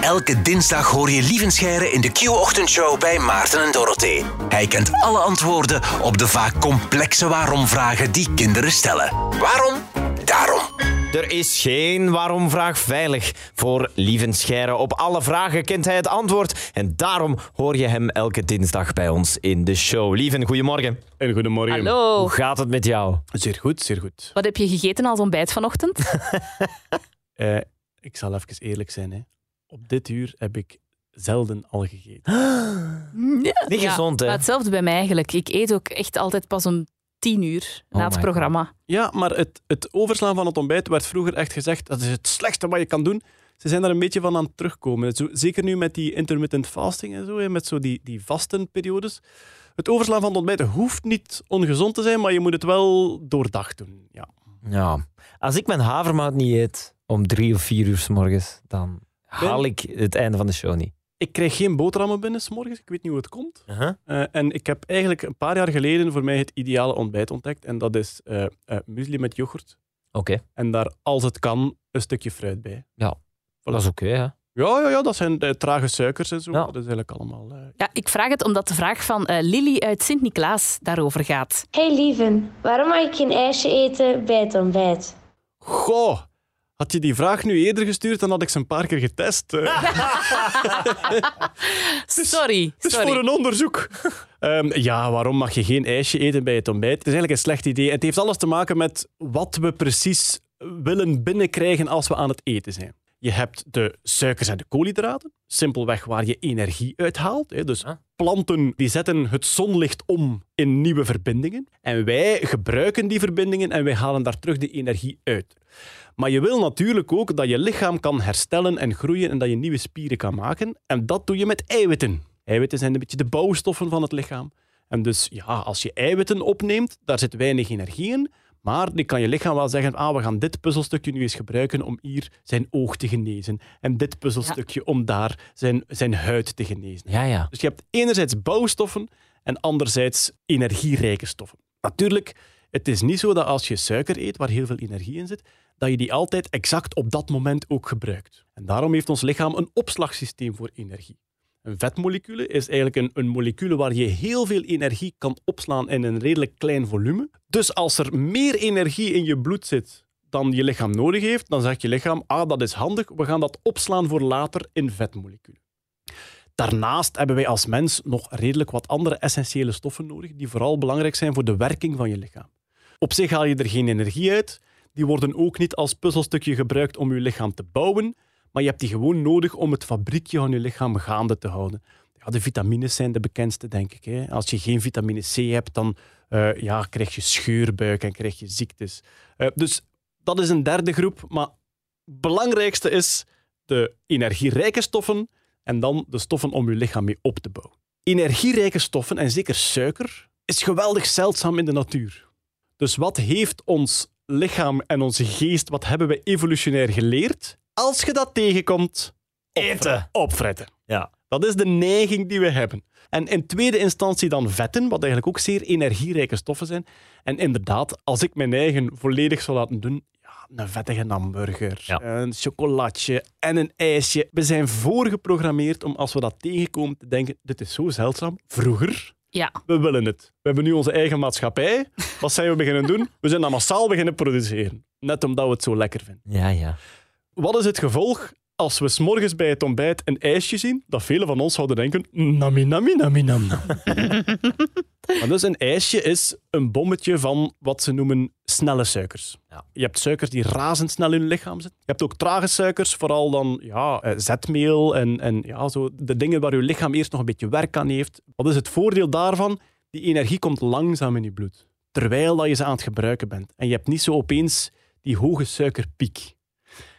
Elke dinsdag hoor je Lievenscheire in de Q-ochtendshow bij Maarten en Dorothee. Hij kent alle antwoorden op de vaak complexe waarom-vragen die kinderen stellen. Waarom? Daarom. Er is geen waarom-vraag veilig voor Lieven Scheire. Op alle vragen kent hij het antwoord. En daarom hoor je hem elke dinsdag bij ons in de show. Lieven, goedemorgen. En goedemorgen. Hallo. Hoe gaat het met jou? Zeer goed, zeer goed. Wat heb je gegeten als ontbijt vanochtend? Eh, ik zal even eerlijk zijn. Hè. Op dit uur heb ik zelden al gegeten. Niet Ja, gezond, hè? maar hetzelfde bij mij eigenlijk. Ik eet ook echt altijd pas om tien uur na Oh het my programma. Ja, maar het, het overslaan van het ontbijt werd vroeger echt gezegd dat is het slechtste wat je kan doen. Ze zijn daar een beetje van aan het terugkomen. Zo, zeker nu met die intermittent fasting en zo, hè, met zo die, die vastenperiodes. Het overslaan van het ontbijt hoeft niet ongezond te zijn, maar je moet het wel doordacht doen. Ja. Ja. Als ik mijn havermout niet eet om drie of vier uur s morgens, dan haal ik het einde van de show niet. Ik krijg geen boterhammen binnen 's morgens. Ik weet niet hoe het komt. Eh, en ik heb eigenlijk een paar jaar geleden voor mij het ideale ontbijt ontdekt. En dat is eh eh, muesli met yoghurt. Oké, En daar, als het kan, een stukje fruit bij. dat is oké. hè. Ja, ja, ja dat zijn trage suikers en zo. Ja. Dat is eigenlijk allemaal... eh, Ja, ik vraag het omdat de vraag van eh, Lily uit Sint-Niklaas daarover gaat. Hey lieven, waarom mag ik geen ijsje eten bij het ontbijt? Goh, had je die vraag nu eerder gestuurd, dan had ik ze een paar keer getest. eh. Sorry, Het is sorry. voor een onderzoek. Ehm, ja, waarom mag je geen ijsje eten bij het ontbijt? Het is eigenlijk een slecht idee. Het heeft alles te maken met wat we precies willen binnenkrijgen als we aan het eten zijn. Je hebt de suikers en de koolhydraten, simpelweg waar je energie uithaalt. Dus Ah. planten die zetten het zonlicht om in nieuwe verbindingen. En wij gebruiken die verbindingen en wij halen daar terug de energie uit. Maar je wil natuurlijk ook dat je lichaam kan herstellen en groeien en dat je nieuwe spieren kan maken. En dat doe je met eiwitten. Eiwitten zijn een beetje de bouwstoffen van het lichaam. En dus ja, als je eiwitten opneemt, daar zit weinig energie in. Maar die kan je lichaam wel zeggen, ah, we gaan dit puzzelstukje nu eens gebruiken om hier zijn oog te genezen. En dit puzzelstukje om daar zijn, zijn huid te genezen. Ja, ja. Dus je hebt enerzijds bouwstoffen en anderzijds energierijke stoffen. Natuurlijk, het is niet zo dat als je suiker eet, waar heel veel energie in zit, dat je die altijd exact op dat moment ook gebruikt. En daarom heeft ons lichaam een opslagsysteem voor energie. Een vetmolecule is eigenlijk een, een molecule waar je heel veel energie kan opslaan in een redelijk klein volume. Dus als er meer energie in je bloed zit dan je lichaam nodig heeft, dan zegt je lichaam, ah, dat is handig, we gaan dat opslaan voor later in vetmoleculen. Daarnaast hebben wij als mens nog redelijk wat andere essentiële stoffen nodig, die vooral belangrijk zijn voor de werking van je lichaam. Op zich haal je er geen energie uit, die worden ook niet als puzzelstukje gebruikt om je lichaam te bouwen, maar je hebt die gewoon nodig om het fabriekje van je lichaam gaande te houden. Ja, de vitamines zijn de bekendste, denk ik. Hè. Als je geen vitamine C hebt, dan eh, ja, krijg je scheurbuik en krijg je ziektes. Eh, dus dat is een derde groep, maar het belangrijkste is de energierijke stoffen en dan de stoffen om je lichaam mee op te bouwen. Energierijke stoffen, en zeker suiker, is geweldig zeldzaam in de natuur. Dus wat heeft ons lichaam en onze geest, wat hebben we evolutionair geleerd? Als je dat tegenkomt, Eten. opfretten. Ja. Dat is de neiging die we hebben. En in tweede instantie dan vetten, wat eigenlijk ook zeer energierijke stoffen zijn. En inderdaad, als ik mijn eigen volledig zou laten doen, ja, een vettige hamburger, Ja. een chocolatje en een ijsje. We zijn voorgeprogrammeerd om als we dat tegenkomen te denken, dit is zo zeldzaam. Vroeger, Ja, we willen het. We hebben nu onze eigen maatschappij. Wat zijn we beginnen doen? We zijn dat massaal beginnen produceren. Net omdat we het zo lekker vinden. Ja, ja. Wat is het gevolg als we s'morgens bij het ontbijt een ijsje zien? Dat velen van ons zouden denken: nami, nami, nami, nam, nam. maar dus een ijsje is een bommetje van wat ze noemen snelle suikers. Ja. Je hebt suikers die razendsnel in je lichaam zitten. Je hebt ook trage suikers, vooral dan ja, eh, zetmeel en, en ja, zo de dingen waar je lichaam eerst nog een beetje werk aan heeft. Wat is het voordeel daarvan? Die energie komt langzaam in je bloed, terwijl dat je ze aan het gebruiken bent. En je hebt niet zo opeens die hoge suikerpiek.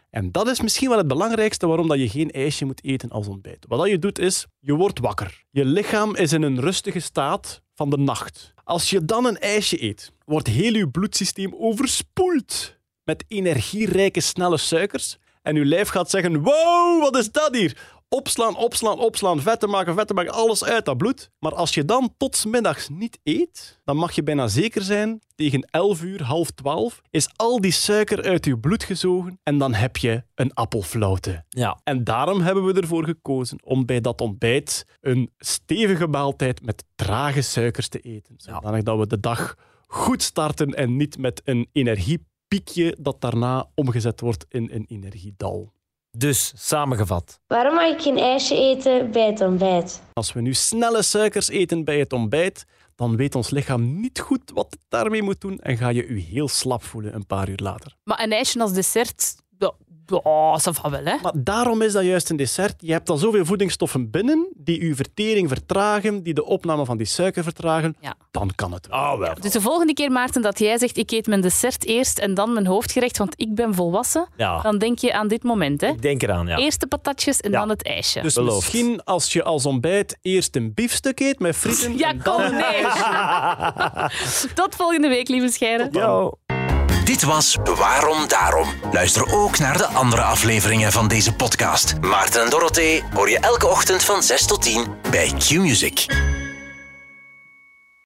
En dat is misschien wel het belangrijkste waarom dat je geen ijsje moet eten als ontbijt. Wat dat je doet is, je wordt wakker. Je lichaam is in een rustige staat van de nacht. Als je dan een ijsje eet, wordt heel je bloedsysteem overspoeld met energierijke snelle suikers. En je lijf gaat zeggen, wow, wat is dat hier? Opslaan, opslaan, opslaan, vetten maken, vetten maken, alles uit dat bloed. Maar als je dan tot middags niet eet, dan mag je bijna zeker zijn, tegen 11 uur, half 12, is al die suiker uit je bloed gezogen en dan heb je een appelflauwte. Ja. En daarom hebben we ervoor gekozen om bij dat ontbijt een stevige maaltijd met trage suikers te eten. Zodanig dat we de dag goed starten en niet met een energiepiekje dat daarna omgezet wordt in een energiedal. Dus, samengevat. Waarom mag ik geen ijsje eten bij het ontbijt? Als we nu snelle suikers eten bij het ontbijt, dan weet ons lichaam niet goed wat het daarmee moet doen en ga je je heel slap voelen een paar uur later. Maar een ijsje als dessert, ja, ja, ça va wel, hè? Maar daarom is dat juist een dessert. Je hebt al zoveel voedingsstoffen binnen die je vertering vertragen, die de opname van die suiker vertragen. Ja. Dan kan het wel. Ah, wel. Dus de volgende keer, Maarten, dat jij zegt ik eet mijn dessert eerst en dan mijn hoofdgerecht, want ik ben volwassen, Ja. dan denk je aan dit moment, hè? Ik denk eraan, ja. Eerst de patatjes en Ja. dan het ijsje. Dus Beloofd. misschien als je als ontbijt eerst een biefstuk eet met frieten Ja, en dan kom, nee. Tot volgende week, lieve scheiden. Yo. Dit was Waarom Daarom. Luister ook naar de andere afleveringen van deze podcast. Maarten en Dorothee hoor je elke ochtend van 6 tot 10 bij Q-Music.